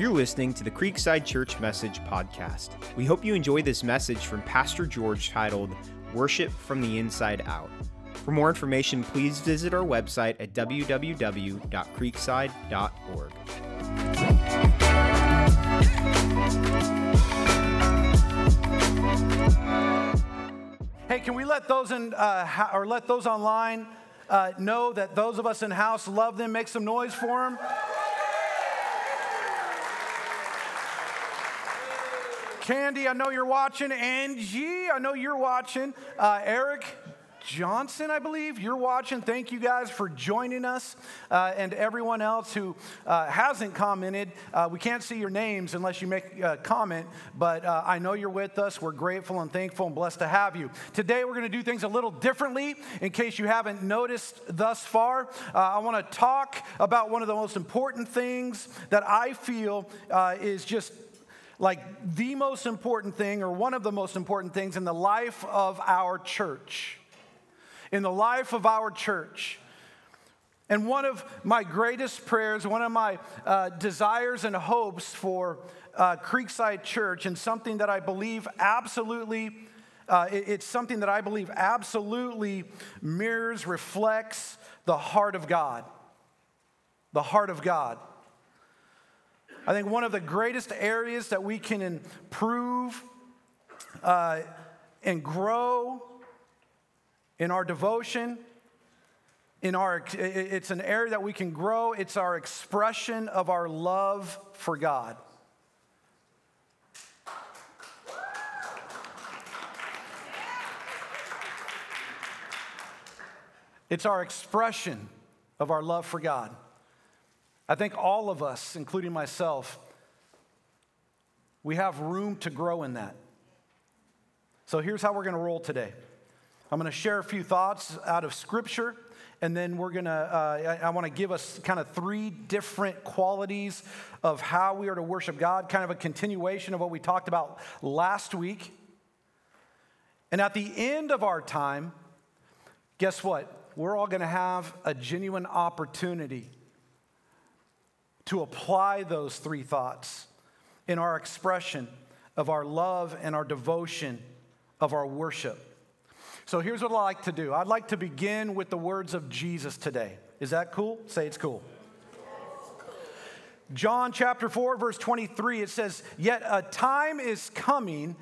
You're listening to the Creekside Church Message Podcast. We hope you enjoy this message from Pastor George titled Worship from the Inside Out. For more information, please visit our website at www.creekside.org. Hey, can we let those in uh, or let those online uh, know that those of us in house love them? Make some noise for them. Candy, I know you're watching. Angie, I know you're watching. Uh, Eric, Johnson, I believe, you're watching. Thank you guys for joining us. Uh, and everyone else who uh, hasn't commented, uh, we can't see your names unless you make a comment, but uh, I know you're with us. We're grateful and thankful and blessed to have you. Today, we're going to do things a little differently in case you haven't noticed thus far. Uh, I want to talk about one of the most important things that I feel uh, is just like the most important thing or one of the most important things in the life of our church in the life of our church. And one of my greatest prayers, one of my uh, desires and hopes for uh, Creekside Church, and something that I believe absolutely, uh, it, it's something that I believe absolutely mirrors, reflects the heart of God. The heart of God. I think one of the greatest areas that we can improve uh, and grow in our devotion, in our, it's an area that we can grow. It's our expression of our love for God. It's our expression of our love for God. I think all of us, including myself, we have room to grow in that. So here's how we're going to roll today. I'm going to share a few thoughts out of Scripture, and then we're going to, uh, I, I want to give us kind of three different qualities of how we are to worship God, kind of a continuation of what we talked about last week. And at the end of our time, guess what? We're all going to have a genuine opportunity to apply those three thoughts in our expression of our love and our devotion of our worship. So here's what I like to do I'd like to begin with the words of Jesus today. Is that cool? Say it's cool. John chapter 4, verse 23, it says, Yet a time is coming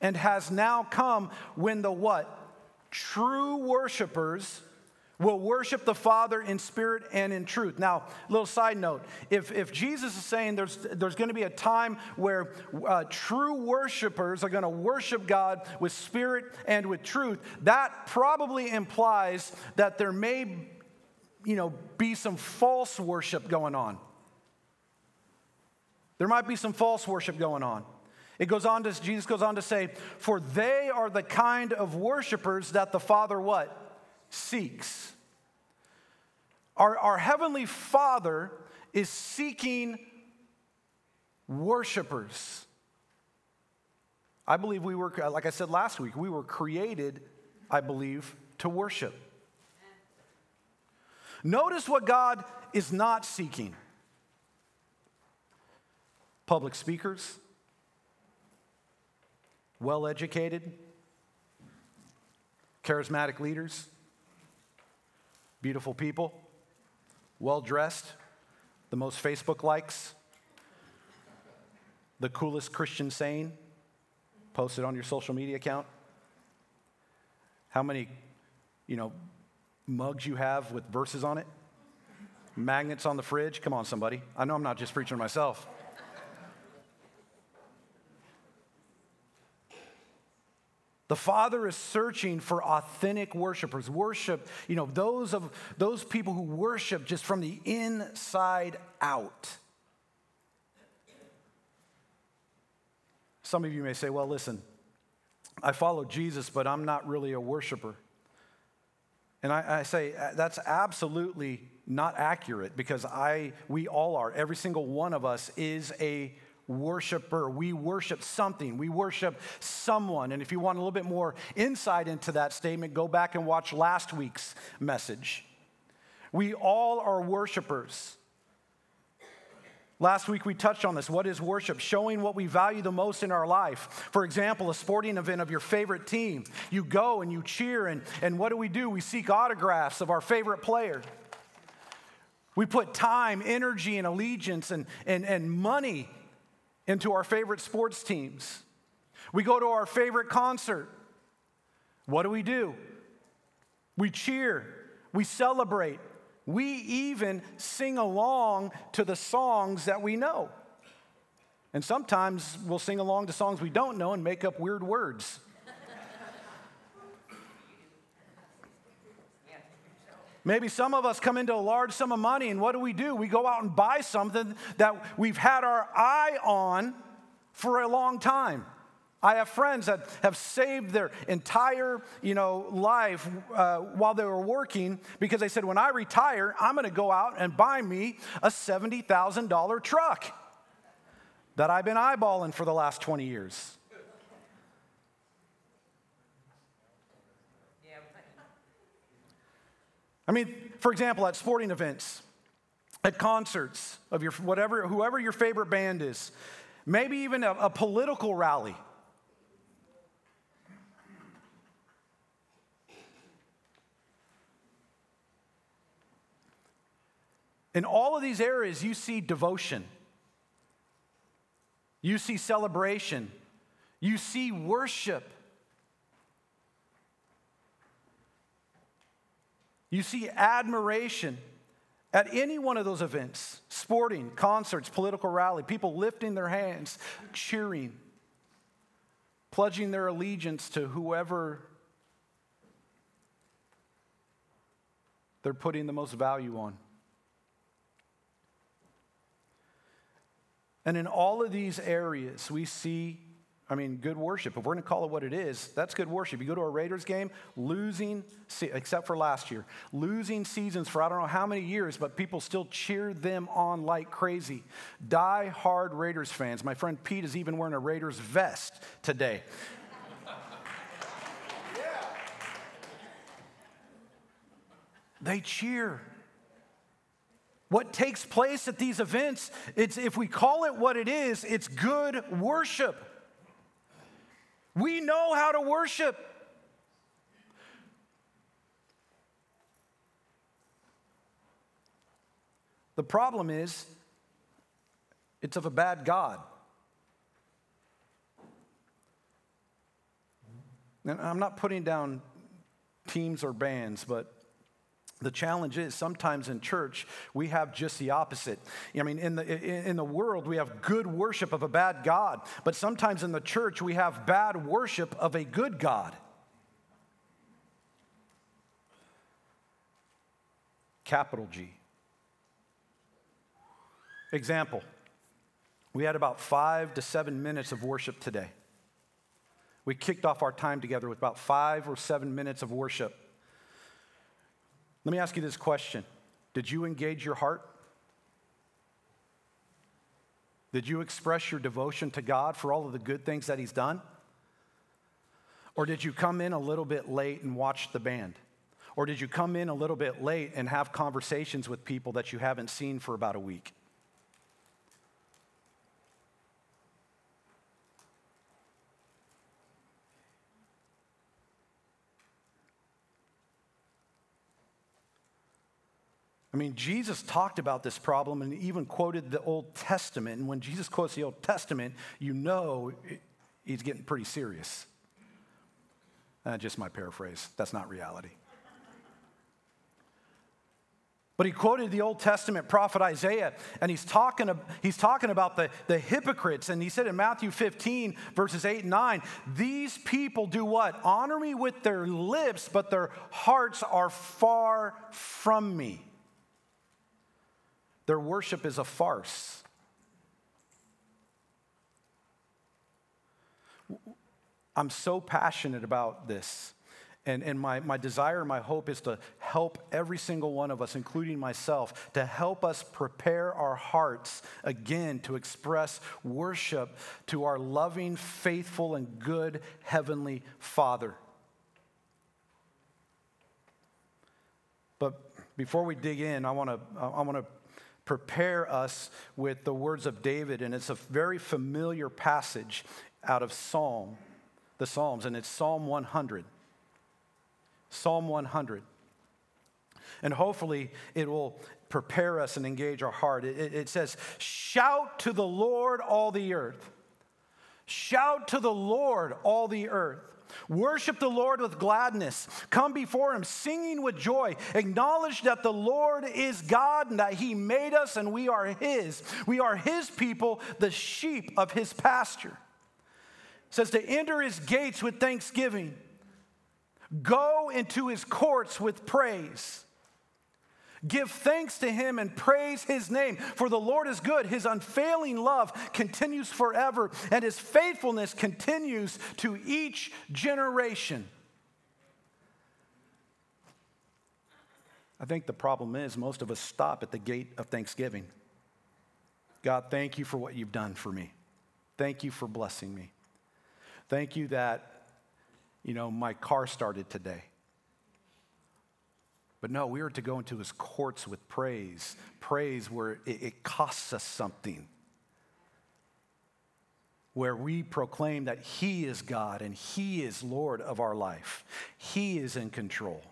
and has now come when the what? True worshipers will worship the Father in spirit and in truth. Now, little side note if, if Jesus is saying there's, there's going to be a time where uh, true worshipers are going to worship God with spirit and with truth, that probably implies that there may you know, be some false worship going on. There might be some false worship going on. It goes on to, Jesus goes on to say, for they are the kind of worshipers that the Father what? Seeks. Our, our Heavenly Father is seeking worshipers. I believe we were, like I said last week, we were created, I believe, to worship. Notice what God is not seeking public speakers, well educated, charismatic leaders, beautiful people well dressed, the most Facebook likes, the coolest Christian saying posted on your social media account, how many, you know, mugs you have with verses on it, magnets on the fridge. Come on, somebody. I know I'm not just preaching to myself. The Father is searching for authentic worshipers. Worship, you know, those of those people who worship just from the inside out. Some of you may say, well, listen, I follow Jesus, but I'm not really a worshiper. And I, I, say uh, that's absolutely not accurate because I, we all are. Every single one of us is a worshiper. We worship something, we worship someone. And if you want a little bit more insight into that statement, go back and watch last week's message. We all are worshipers. Last week we touched on this. What is worship? Showing what we value the most in our life. For example, a sporting event of your favorite team. You go and you cheer, and, and what do we do? We seek autographs of our favorite player. We put time, energy, and allegiance and, and, and money into our favorite sports teams. We go to our favorite concert. What do we do? We cheer, we celebrate, we even sing along to the songs that we know. And sometimes we'll sing along to songs we don't know and make up weird words. Maybe some of us come into a large sum of money, and what do we do? We go out and buy something that we've had our eye on for a long time. I have friends that have saved their entire, you know, life uh, while they were working because they said, when I retire, I'm going to go out and buy me a $70,000 truck that I've been eyeballing for the last 20 years. I mean, for example, at sporting events, at concerts of your whatever, whoever your favorite band is, maybe even a, a political rally. In all of these areas, you see devotion, you see celebration, you see worship. You see admiration at any one of those events sporting, concerts, political rally, people lifting their hands, cheering, pledging their allegiance to whoever they're putting the most value on. And in all of these areas, we see, I mean, good worship. If we're going to call it what it is, that's good worship. You go to a Raiders game, losing, except for last year, losing seasons for I don't know how many years, but people still cheer them on like crazy. Die hard Raiders fans. My friend Pete is even wearing a Raiders vest today. They cheer. What takes place at these events, it's, if we call it what it is, it's good worship. We know how to worship. The problem is, it's of a bad God. And I'm not putting down teams or bands, but the challenge is sometimes in church, we have just the opposite. I mean, in the, in the world, we have good worship of a bad God, but sometimes in the church, we have bad worship of a good God. Capital G. Example we had about five to seven minutes of worship today. We kicked off our time together with about five or seven minutes of worship. Let me ask you this question Did you engage your heart? Did you express your devotion to God for all of the good things that He's done? Or did you come in a little bit late and watch the band? Or did you come in a little bit late and have conversations with people that you haven't seen for about a week? I mean, Jesus talked about this problem and even quoted the Old Testament. And when Jesus quotes the Old Testament, you know he's getting pretty serious. Uh, just my paraphrase. That's not reality. But he quoted the Old Testament prophet Isaiah, and he's talking, he's talking about the, the hypocrites. And he said in Matthew 15, verses 8 and 9, These people do what? Honor me with their lips, but their hearts are far from me. Their worship is a farce. I'm so passionate about this. And, and my, my desire, my hope is to help every single one of us, including myself, to help us prepare our hearts again to express worship to our loving, faithful, and good Heavenly Father. But before we dig in, I want to I want to prepare us with the words of David, and it's a very familiar passage out of Psalm, the Psalms, and it's Psalm 100. Psalm 100. And hopefully it will prepare us and engage our heart. It, it, says, Shout to the Lord, all the earth. Shout to the Lord, all the earth. Worship the Lord with gladness. Come before him singing with joy. Acknowledge that the Lord is God and that he made us and we are his. We are his people, the sheep of his pasture. It says to enter his gates with thanksgiving. Go into his courts with praise. Give thanks to him and praise his name, for the Lord is good. His unfailing love continues forever, and his faithfulness continues to each generation. I think the problem is most of us stop at the gate of thanksgiving. God, thank you for what you've done for me. Thank you for blessing me. Thank you that, you know, my car started today. But no, we are to go into his courts with praise, praise where it, it costs us something, where we proclaim that he is God and he is Lord of our life, he is in control.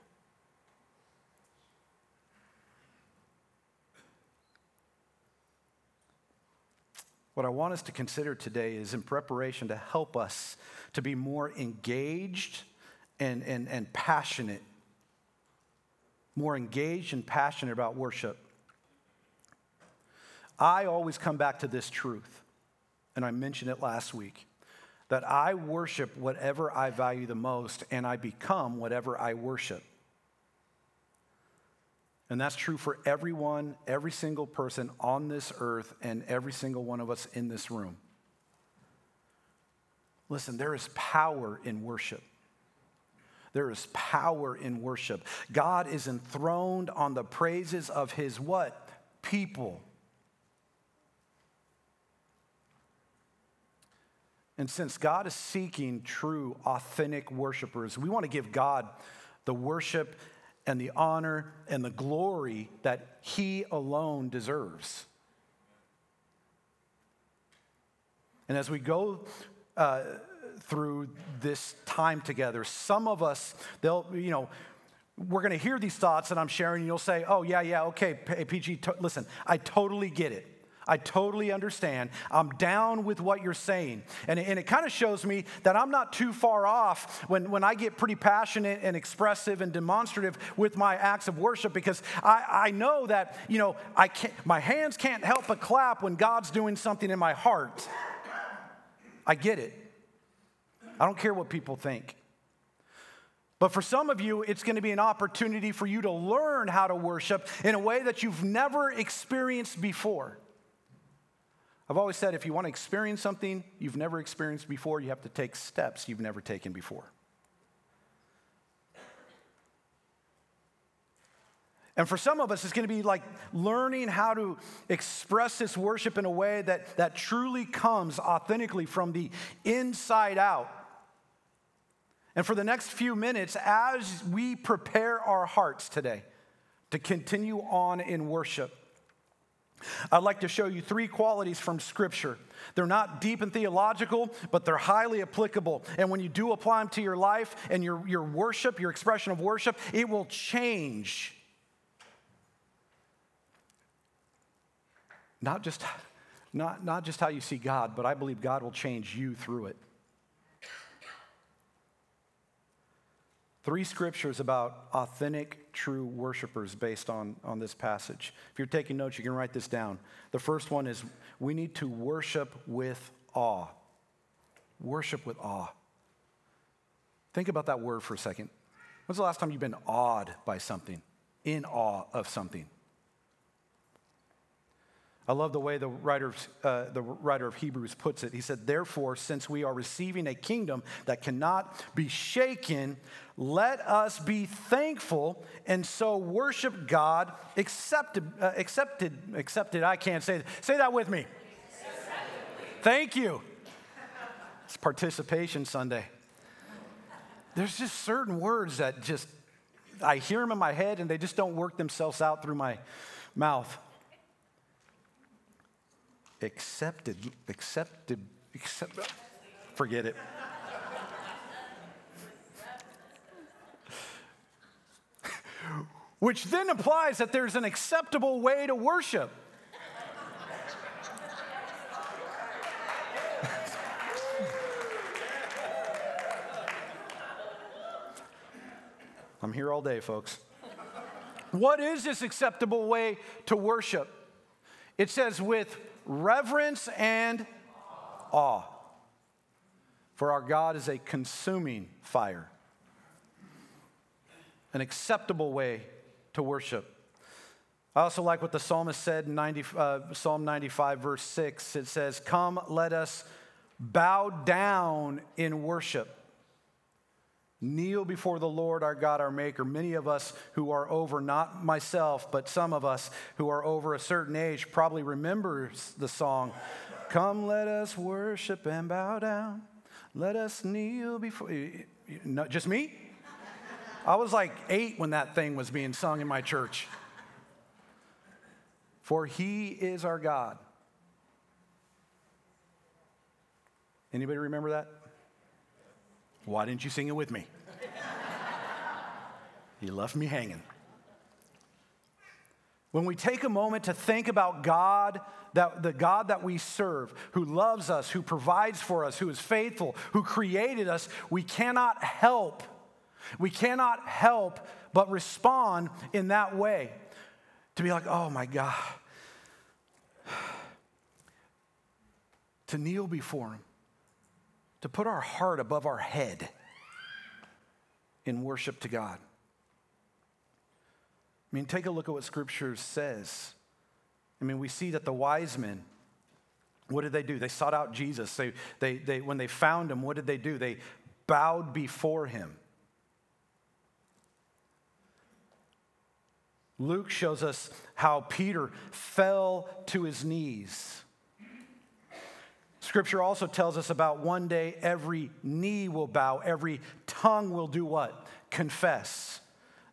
What I want us to consider today is in preparation to help us to be more engaged and, and, and passionate more engaged and passionate about worship. I always come back to this truth, and I mentioned it last week that I worship whatever I value the most, and I become whatever I worship. And that's true for everyone, every single person on this earth, and every single one of us in this room. Listen, there is power in worship. There is power in worship. God is enthroned on the praises of his what? People. And since God is seeking true, authentic worshipers, we want to give God the worship and the honor and the glory that he alone deserves. And as we go uh, through this time together. Some of us, they'll, you know, we're going to hear these thoughts that I'm sharing, and you'll say, oh, yeah, yeah, okay, PG, to- listen, I totally get it. I totally understand. I'm down with what you're saying. And, and it kind of shows me that I'm not too far off when, when I get pretty passionate and expressive and demonstrative with my acts of worship because I, I know that, you know, I can't, my hands can't help but clap when God's doing something in my heart. I get it. I don't care what people think. But for some of you, it's going to be an opportunity for you to learn how to worship in a way that you've never experienced before. I've always said if you want to experience something you've never experienced before, you have to take steps you've never taken before. And for some of us, it's going to be like learning how to express this worship in a way that, that truly comes authentically from the inside out. And for the next few minutes, as we prepare our hearts today to continue on in worship, I'd like to show you three qualities from Scripture. They're not deep and theological, but they're highly applicable. And when you do apply them to your life and your, your worship, your expression of worship, it will change. Not just, not, not just how you see God, but I believe God will change you through it. Three scriptures about authentic, true worshipers based on, on this passage. If you're taking notes, you can write this down. The first one is we need to worship with awe. Worship with awe. Think about that word for a second. When's the last time you've been awed by something? In awe of something? I love the way the writer, uh, the writer of Hebrews puts it. He said, Therefore, since we are receiving a kingdom that cannot be shaken, let us be thankful and so worship God accepted, uh, accepted, accepted. I can't say, that. say that with me. Thank you. It's participation Sunday. There's just certain words that just, I hear them in my head and they just don't work themselves out through my mouth. Accepted, accepted, accept, forget it. Which then implies that there's an acceptable way to worship. I'm here all day, folks. What is this acceptable way to worship? It says, with reverence and awe. For our God is a consuming fire. An acceptable way to worship. I also like what the psalmist said in 90, uh, Psalm 95, verse 6. It says, Come, let us bow down in worship kneel before the Lord our God, our Maker. Many of us who are over, not myself, but some of us who are over a certain age probably remembers the song, Come, let us worship and bow down. Let us kneel before. No, just me? I was like eight when that thing was being sung in my church. For he is our God. Anybody remember that? Why didn't you sing it with me? you left me hanging. When we take a moment to think about God, that the God that we serve, who loves us, who provides for us, who is faithful, who created us, we cannot help, we cannot help but respond in that way. To be like, oh my God. to kneel before Him to put our heart above our head in worship to God. I mean, take a look at what Scripture says. I mean, we see that the wise men, what did they do? They sought out Jesus. They, they, they, when they found him, what did they do? They bowed before him. Luke shows us how Peter fell to his knees. Scripture also tells us about one day every knee will bow, every tongue will do what? Confess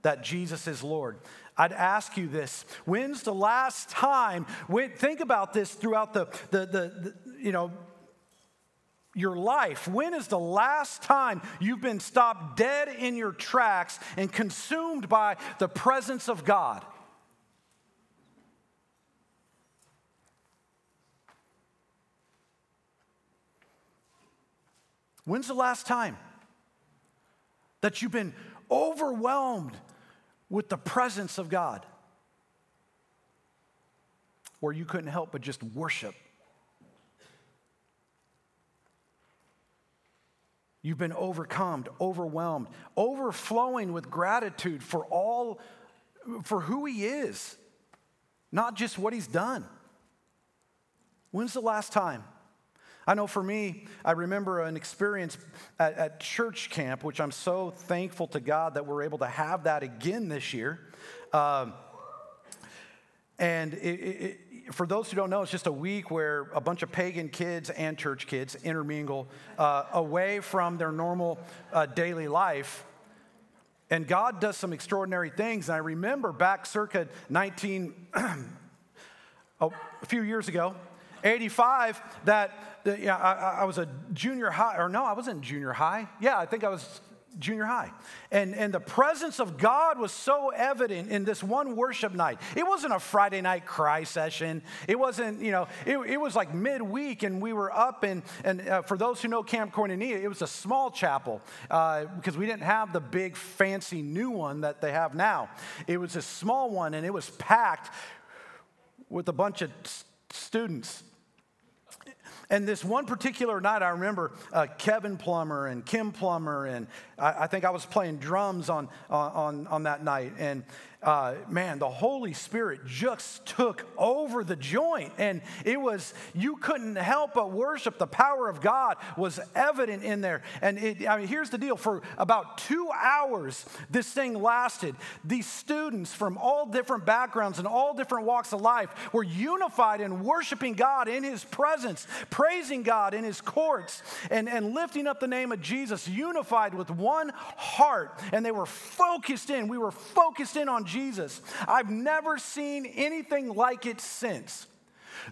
that Jesus is Lord. I'd ask you this when's the last time, when, think about this throughout the, the, the, the, you know, your life. When is the last time you've been stopped dead in your tracks and consumed by the presence of God? When's the last time that you've been overwhelmed with the presence of God? Where you couldn't help but just worship. You've been overcome, overwhelmed, overflowing with gratitude for all, for who He is, not just what He's done. When's the last time? I know for me, I remember an experience at, at, church camp, which I'm so thankful to God that we're able to have that again this year. Um, and it, it, for those who don't know, it's just a week where a bunch of pagan kids and church kids intermingle uh, away from their normal uh, daily life. And God does some extraordinary things. And I remember back circa 19, oh, a few years ago, 85, that yeah, I, I, was a junior high, or no, I wasn't junior high. Yeah, I think I was junior high. And, and the presence of God was so evident in this one worship night. It wasn't a Friday night cry session. It wasn't, you know, it, it was like midweek and we were up. And, and uh, for those who know Camp Koinonia, it was a small chapel uh, because we didn't have the big fancy new one that they have now. It was a small one and it was packed with a bunch of students and this one particular night, I remember uh, Kevin Plummer and Kim Plummer, and I, I think I was playing drums on, on, on that night. And uh, man, the Holy Spirit just took over the joint. And it was, you couldn't help but worship. The power of God was evident in there. And it, I mean, here's the deal for about two hours, this thing lasted. These students from all different backgrounds and all different walks of life were unified in worshiping God in His presence, praising God in His courts, and, and lifting up the name of Jesus, unified with one heart. And they were focused in. We were focused in on Jesus. I've never seen anything like it since.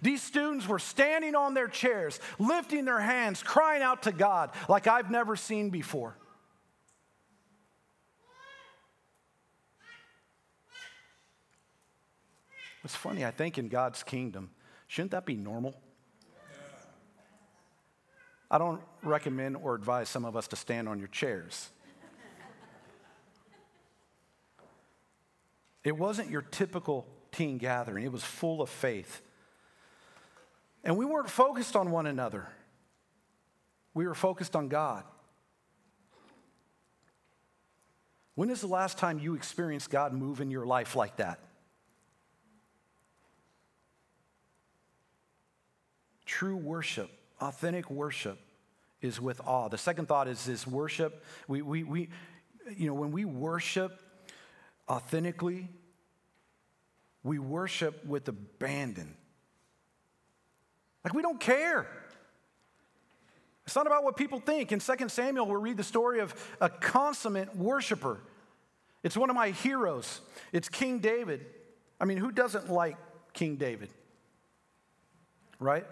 These students were standing on their chairs, lifting their hands, crying out to God like I've never seen before. It's funny, I think in God's kingdom, shouldn't that be normal? I don't recommend or advise some of us to stand on your chairs. It wasn't your typical teen gathering, it was full of faith. And we weren't focused on one another, we were focused on God. When is the last time you experienced God move in your life like that? True worship, authentic worship, is with awe. The second thought is this worship. We, we, we, you know, when we worship authentically, we worship with abandon. Like we don't care. It's not about what people think. In 2 Samuel, we'll read the story of a consummate worshiper. It's one of my heroes. It's King David. I mean, who doesn't like King David? Right?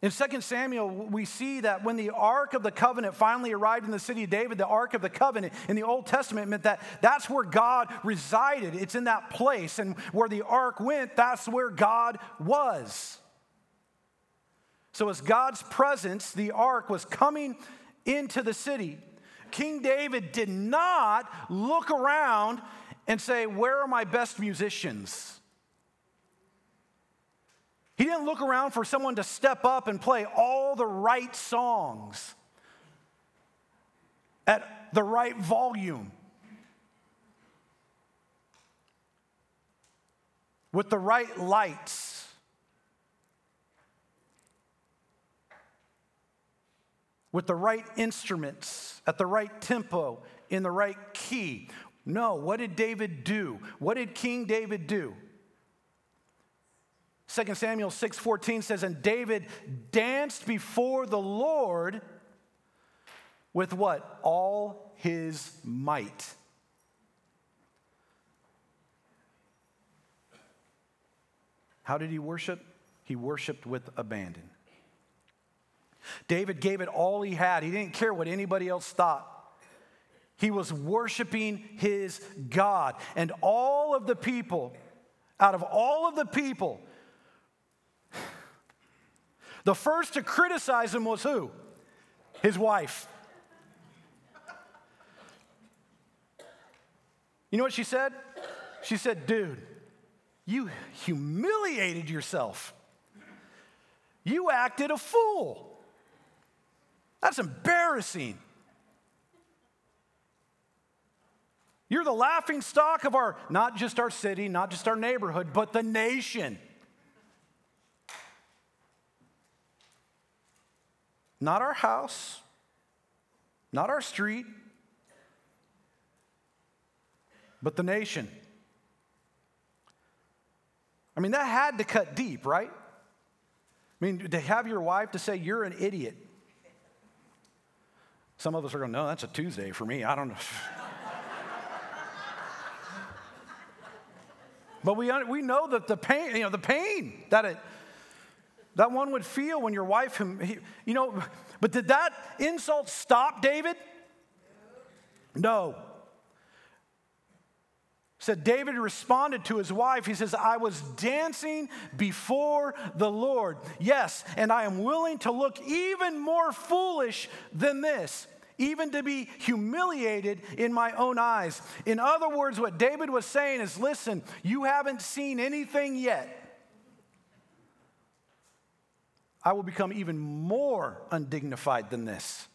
In 2 Samuel, we see that when the Ark of the Covenant finally arrived in the city of David, the Ark of the Covenant in the Old Testament meant that that's where God resided. It's in that place. And where the Ark went, that's where God was. So, as God's presence, the Ark was coming into the city, King David did not look around and say, Where are my best musicians? He didn't look around for someone to step up and play all the right songs at the right volume. With the right lights. With the right instruments, at the right tempo, in the right key. No, what did David do? What did King David do? 2 Samuel 6:14 says and David danced before the Lord with what? All his might. How did he worship? He worshiped with abandon. David gave it all he had. He didn't care what anybody else thought. He was worshiping his God. And all of the people, out of all of the people, the first to criticize him was who? His wife. You know what she said? She said, Dude, you humiliated yourself. You acted a fool. That's embarrassing. You're the laughing stock of our, not just our city, not just our neighborhood, but the nation. Not our house, not our street, but the nation. I mean, that had to cut deep, right? I mean, to have your wife to say, you're an idiot. Some of us are going, no, that's a Tuesday for me. I don't know. but we, we know that the pain, you know, the pain that it, that one would feel when your wife, you know, but did that insult stop David? No. Said David responded to his wife. He says, I was dancing before the Lord. Yes, and I am willing to look even more foolish than this, even to be humiliated in my own eyes. In other words, what David was saying is listen, you haven't seen anything yet I will become even more undignified than this.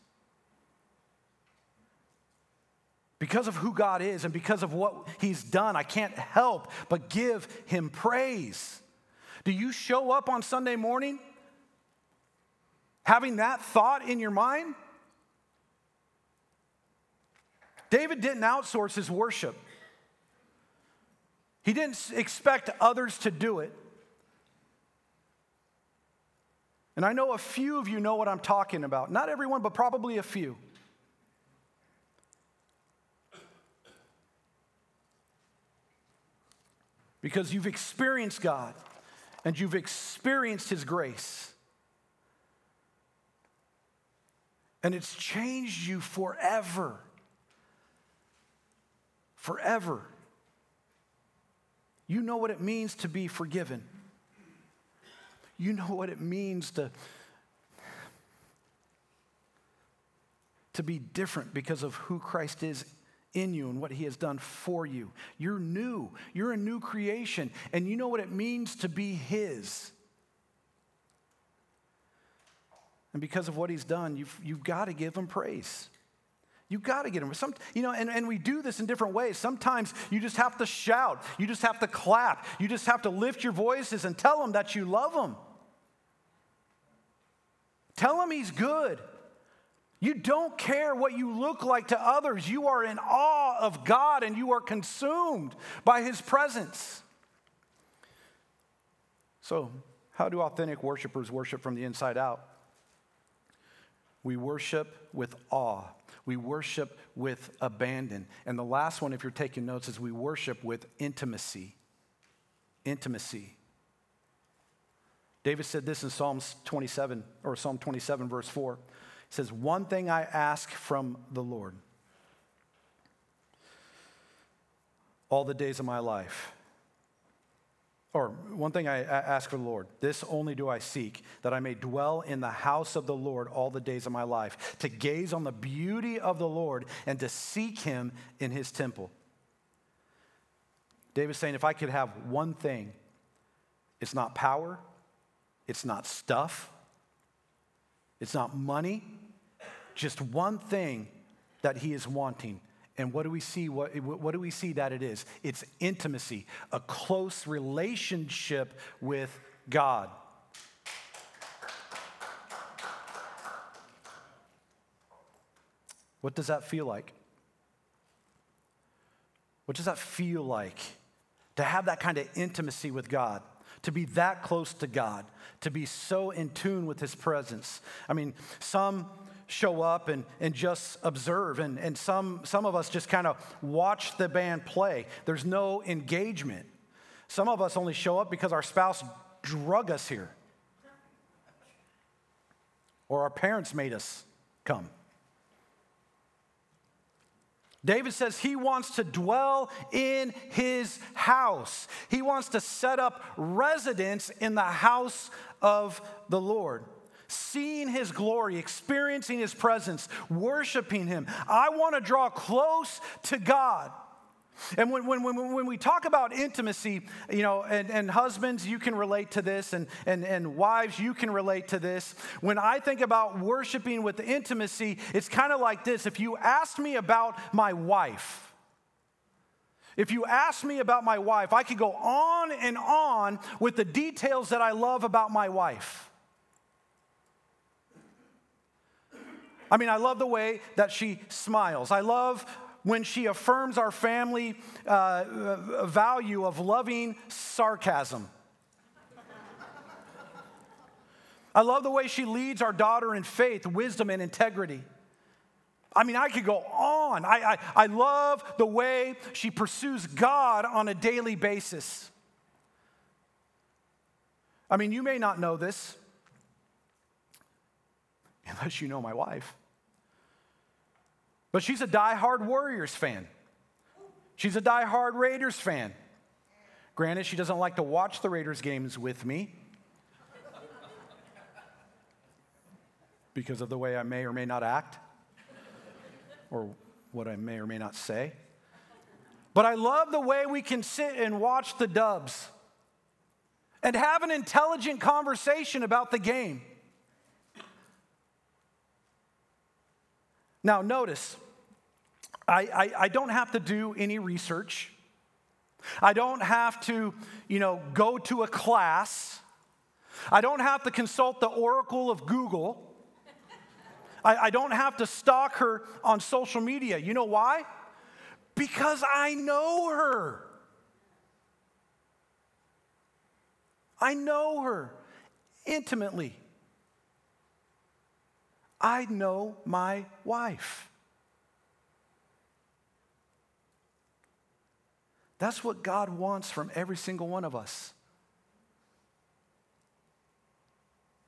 Because of who God is and because of what He's done, I can't help but give Him praise. Do you show up on Sunday morning having that thought in your mind? David didn't outsource his worship. He didn't expect others to do it. And I know a few of you know what I'm talking about. Not everyone, but probably a few. because you've experienced God and you've experienced His grace. And it's changed you forever. Forever. You know what it means to be forgiven. You know what it means to, to be different because of who Christ is in you and what he has done for you. You're new, you're a new creation, and you know what it means to be his. And because of what he's done, you've, you've got to give him praise. You've got to get him. Some, you know, and, and we do this in different ways. Sometimes you just have to shout, you just have to clap, you just have to lift your voices and tell them that you love them. Tell them he's good. You don't care what you look like to others. You are in awe of God and you are consumed by his presence. So, how do authentic worshipers worship from the inside out? We worship with awe. We worship with abandon. And the last one, if you're taking notes, is we worship with intimacy. Intimacy. David said this in Psalms 27, or Psalm 27, verse 4. He says, One thing I ask from the Lord all the days of my life or one thing I ask for the Lord, this only do I seek, that I may dwell in the house of the Lord all the days of my life, to gaze on the beauty of the Lord and to seek him in his temple. David's saying, if I could have one thing, it's not power, it's not stuff, it's not money, just one thing that he is wanting and what do we see? What, what do we see that it is? It's intimacy, a close relationship with God. What does that feel like? What does that feel like to have that kind of intimacy with God? To be that close to God, to be so in tune with His presence. I mean, some show up and, and just observe. And, and some, some of us just kind of watch the band play. There's no engagement. Some of us only show up because our spouse drug us here, or our parents made us come. David says he wants to dwell in his house. He wants to set up residence in the house of the Lord seeing his glory, experiencing his presence, worshiping him. I want to draw close to God. And when, when, when, when we talk about intimacy, you know, and, and husbands, you can relate to this, and, and, and wives, you can relate to this. When I think about worshiping with intimacy, it's kind of like this. If you asked me about my wife, if you ask me about my wife, I could go on and on with the details that I love about my wife. I mean, I love the way that she smiles. I love when she affirms our family uh, value of loving sarcasm. I love the way she leads our daughter in faith, wisdom, and integrity. I mean, I could go on. I, I, I love the way she pursues God on a daily basis. I mean, you may not know this unless you know my wife. But she's a die-hard Warriors fan. She's a die-hard Raiders fan. Granted, she doesn't like to watch the Raiders games with me because of the way I may or may not act or what I may or may not say. But I love the way we can sit and watch the dubs and have an intelligent conversation about the game. Now, notice, I, I, I, don't have to do any research. I don't have to, you know, go to a class. I don't have to consult the oracle of Google. I, I don't have to stalk her on social media. You know why? Because I know her. I know her intimately. I know my wife. That's what God wants from every single one of us.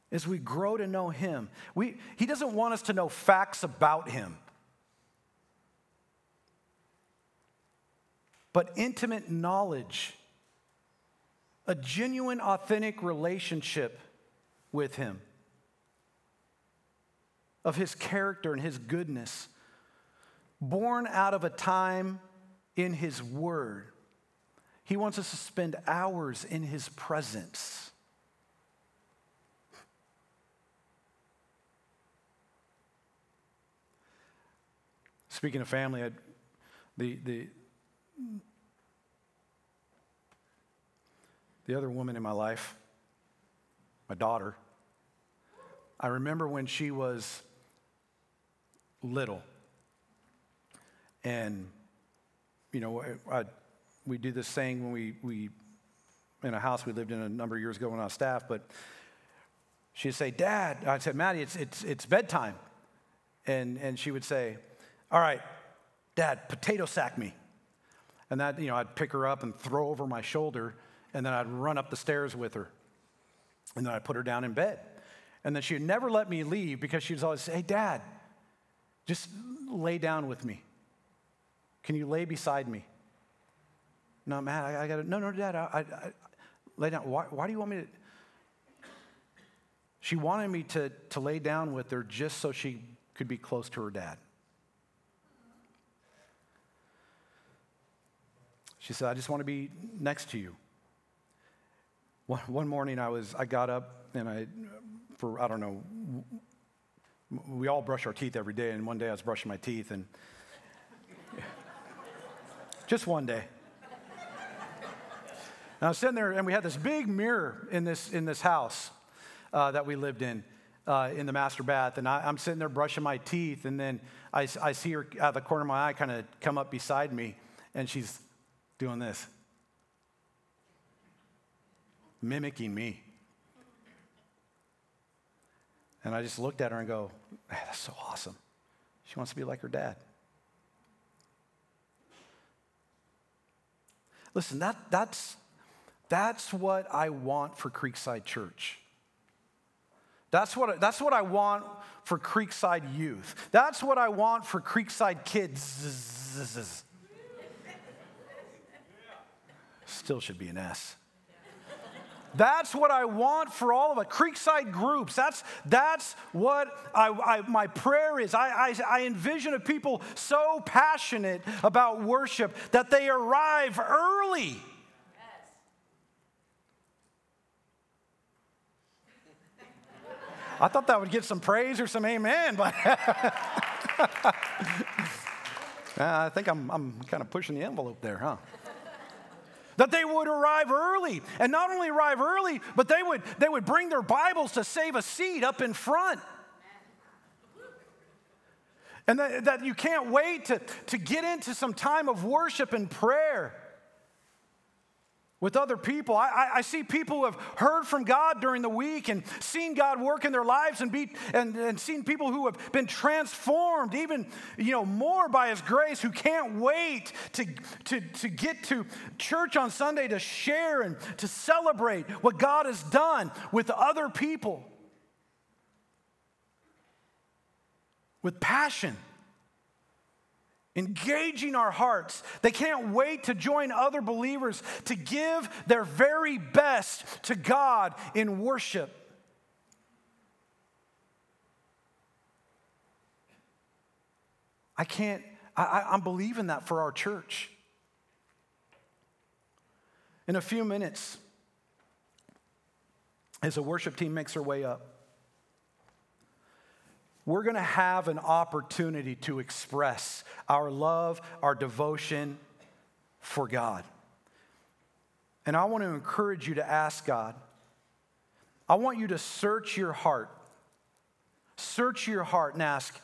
As we grow to know Him, we, He doesn't want us to know facts about Him, but intimate knowledge, a genuine, authentic relationship with Him, of His character and His goodness, born out of a time in His Word. He wants us to spend hours in His presence. Speaking of family, I, the, the, the other woman in my life, my daughter, I remember when she was little. And, you know, I, we do this saying when we, we, in a house we lived in a number of years ago when I was staff, but she'd say, Dad, I'd say, Maddie, it's, it's, it's bedtime. And, and she would say, All right, Dad, potato sack me. And that, you know, I'd pick her up and throw over my shoulder, and then I'd run up the stairs with her. And then I'd put her down in bed. And then she'd never let me leave because she'd always say, Hey, Dad, just lay down with me. Can you lay beside me? No, Matt, I, I got to, no, no, Dad, I, I, I, lay down. Why, why do you want me to? She wanted me to, to lay down with her just so she could be close to her dad. She said, I just want to be next to you. One, one morning I was, I got up and I, for, I don't know, we all brush our teeth every day, and one day I was brushing my teeth, and just one day. And I was sitting there, and we had this big mirror in this, in this house uh, that we lived in, uh, in the master bath. And I, am sitting there brushing my teeth, and then I, I see her out of the corner of my eye kind of come up beside me, and she's doing this, mimicking me. And I just looked at her and go, that's so awesome. She wants to be like her dad. Listen, that, that's, that's what I want for Creekside Church. That's what, that's what I want for Creekside youth. That's what I want for Creekside kids. Still should be an S. That's what I want for all of us. Creekside groups. That's, that's what I, I, my prayer is. I, I, I envision a people so passionate about worship that they arrive early. I thought that would get some praise or some amen, but uh, I think I'm, I'm kind of pushing the envelope there, huh? that they would arrive early and not only arrive early but they would they would bring their bibles to save a seat up in front and that, that you can't wait to, to get into some time of worship and prayer with other people. I, I, see people who have heard from God during the week and seen God work in their lives and, be, and, and seen people who have been transformed even you know, more by His grace who can't wait to, to, to get to church on Sunday to share and to celebrate what God has done with other people with passion engaging our hearts. They can't wait to join other believers to give their very best to God in worship. I can't, I, am believing that for our church. In a few minutes, as the worship team makes their way up, we're going to have an opportunity to express our love, our devotion for God. And I want to encourage you to ask God. I want you to search your heart. Search your heart and ask,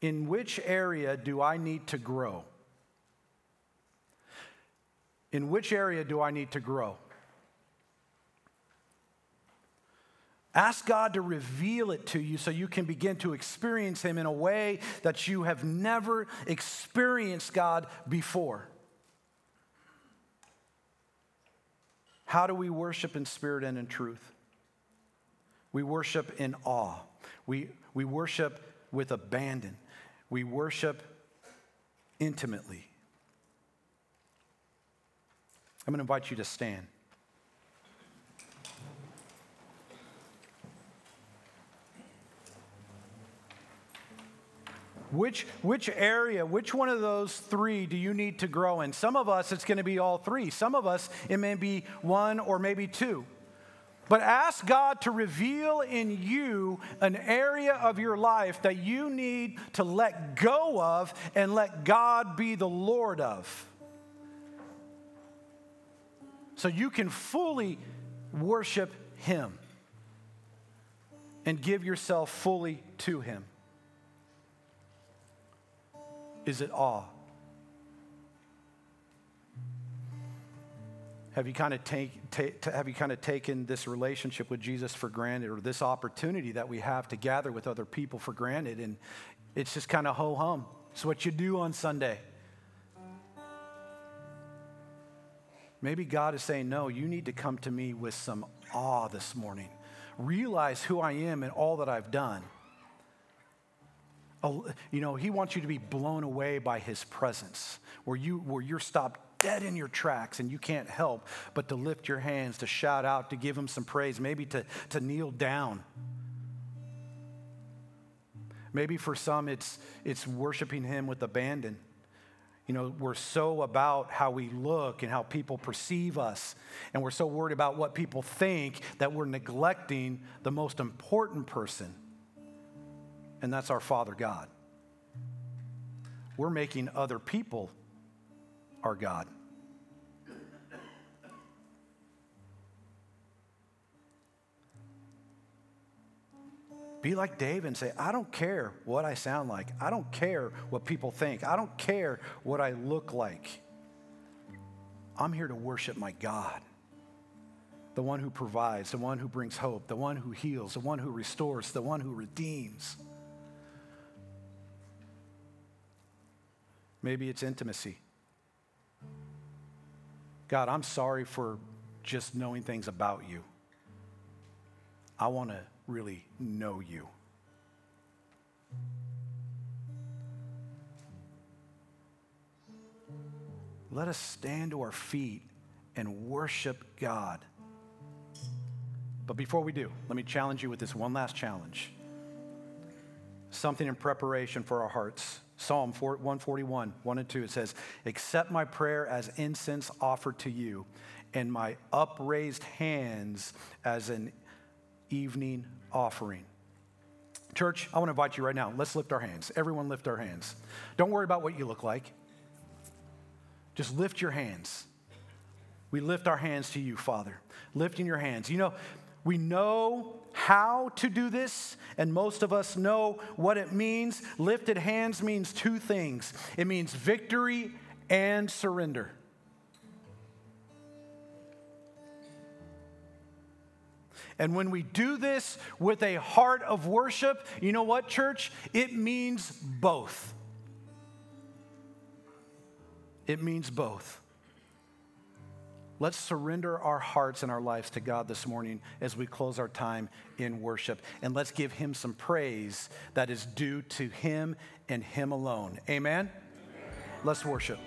in which area do I need to grow? In which area do I need to grow? Ask God to reveal it to you so you can begin to experience Him in a way that you have never experienced God before. How do we worship in spirit and in truth? We worship in awe. We, we worship with abandon. We worship intimately. I'm going to invite you to stand. Which, which area, which one of those three do you need to grow in? Some of us, it's going to be all three. Some of us, it may be one or maybe two. But ask God to reveal in you an area of your life that you need to let go of and let God be the Lord of. So you can fully worship Him and give yourself fully to Him. Is it awe? Have you kind of take, take, have you kind of taken this relationship with Jesus for granted, or this opportunity that we have to gather with other people for granted, and it's just kind of ho hum? It's what you do on Sunday. Maybe God is saying, No, you need to come to me with some awe this morning. Realize who I am and all that I've done you know, he wants you to be blown away by his presence, where, you, where you're stopped dead in your tracks and you can't help but to lift your hands, to shout out, to give him some praise, maybe to, to kneel down. Maybe for some, it's, it's worshiping him with abandon. You know, we're so about how we look and how people perceive us, and we're so worried about what people think that we're neglecting the most important person and that's our Father God. We're making other people our God. Be like David and say, I don't care what I sound like. I don't care what people think. I don't care what I look like. I'm here to worship my God, the one who provides, the one who brings hope, the one who heals, the one who restores, the one who redeems. Maybe it's intimacy. God, I'm sorry for just knowing things about you. I want to really know you. Let us stand to our feet and worship God. But before we do, let me challenge you with this one last challenge. Something in preparation for our hearts. Psalm 141, 1 and 2, it says, Accept my prayer as incense offered to you, and my upraised hands as an evening offering. Church, I want to invite you right now. Let's lift our hands. Everyone, lift our hands. Don't worry about what you look like. Just lift your hands. We lift our hands to you, Father. Lifting your hands. You know, we know how to do this, and most of us know what it means. Lifted hands means two things it means victory and surrender. And when we do this with a heart of worship, you know what, church? It means both. It means both. Let's surrender our hearts and our lives to God this morning as we close our time in worship. And let's give Him some praise that is due to Him and Him alone. Amen? Let's worship.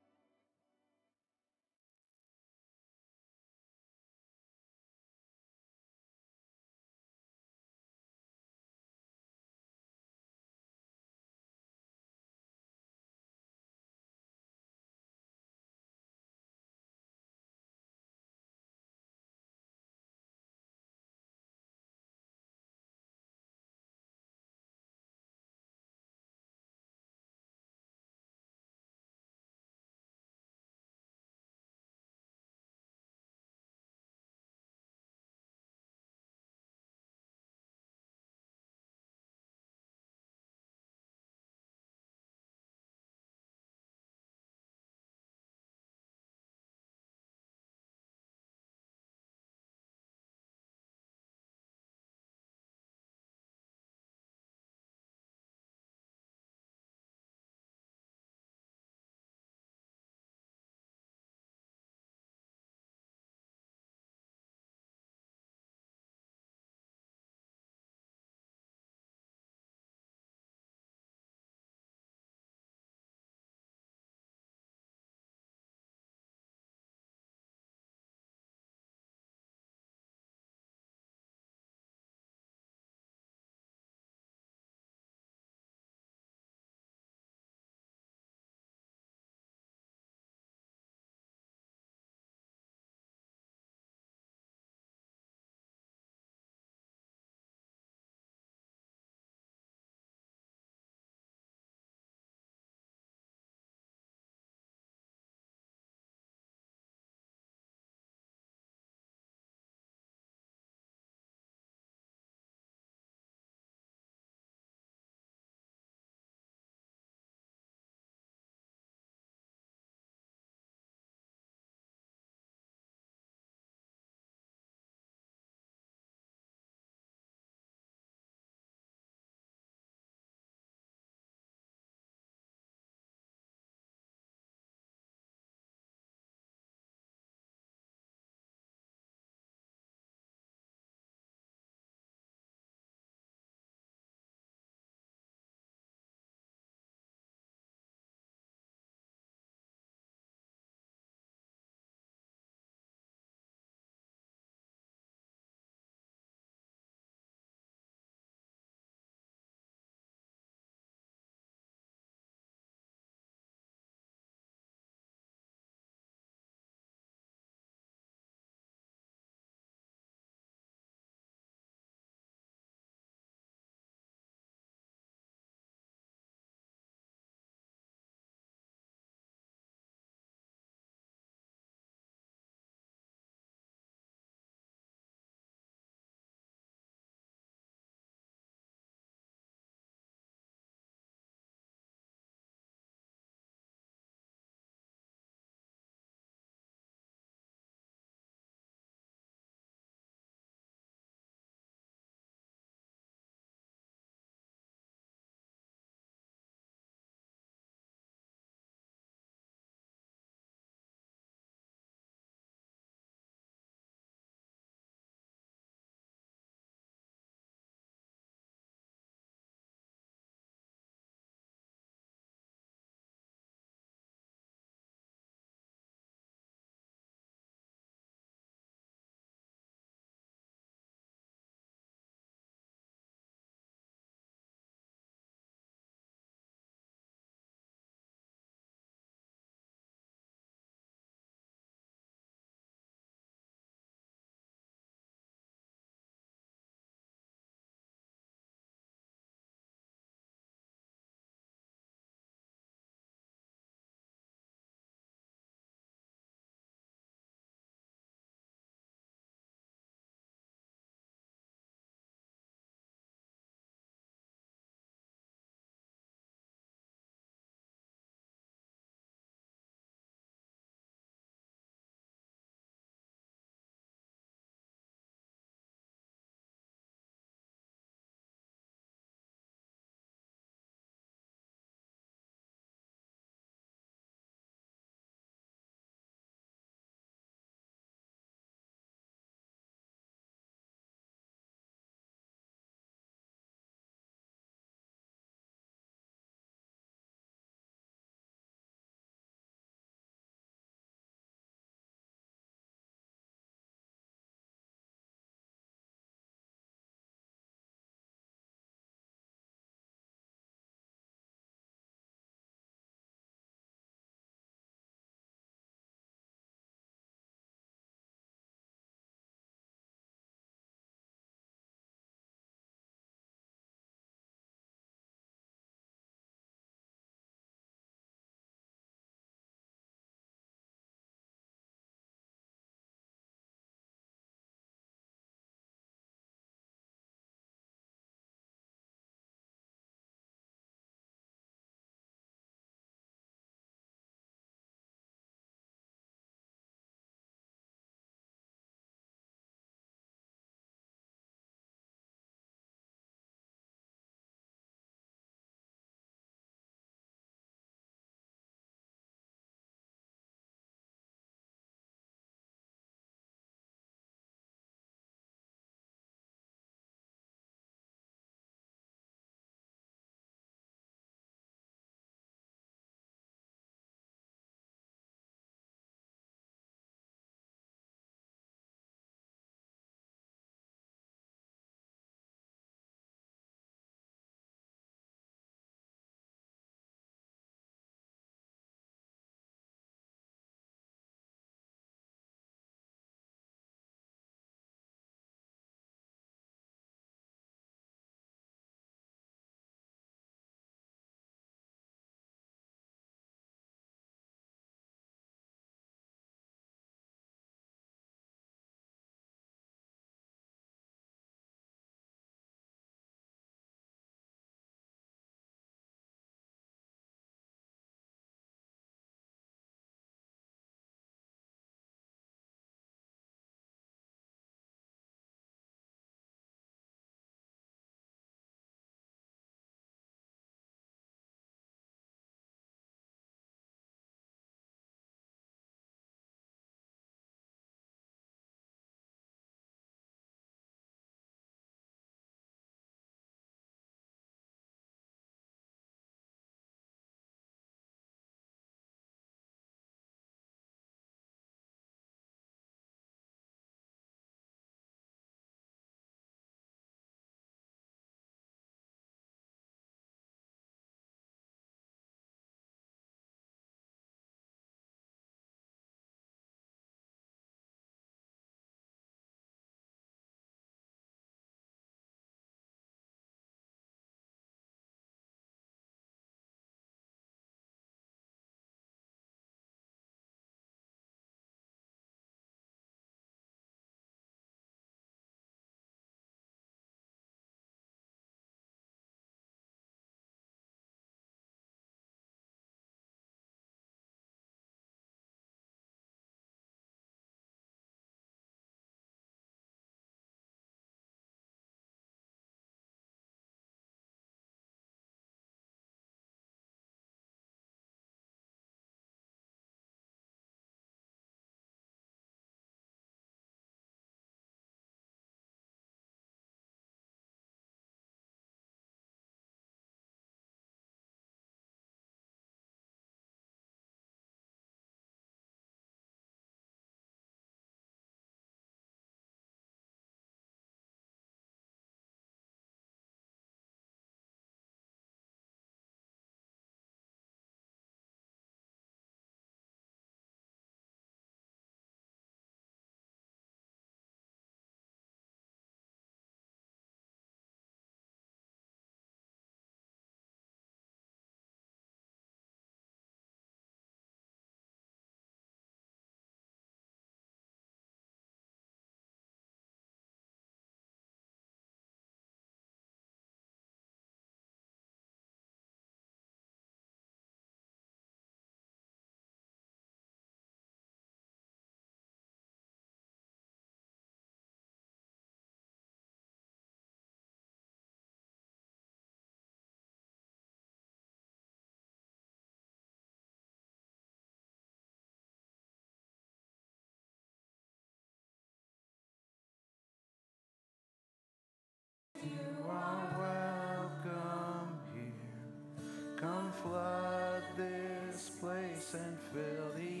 You are welcome here. Come flood this place and fill the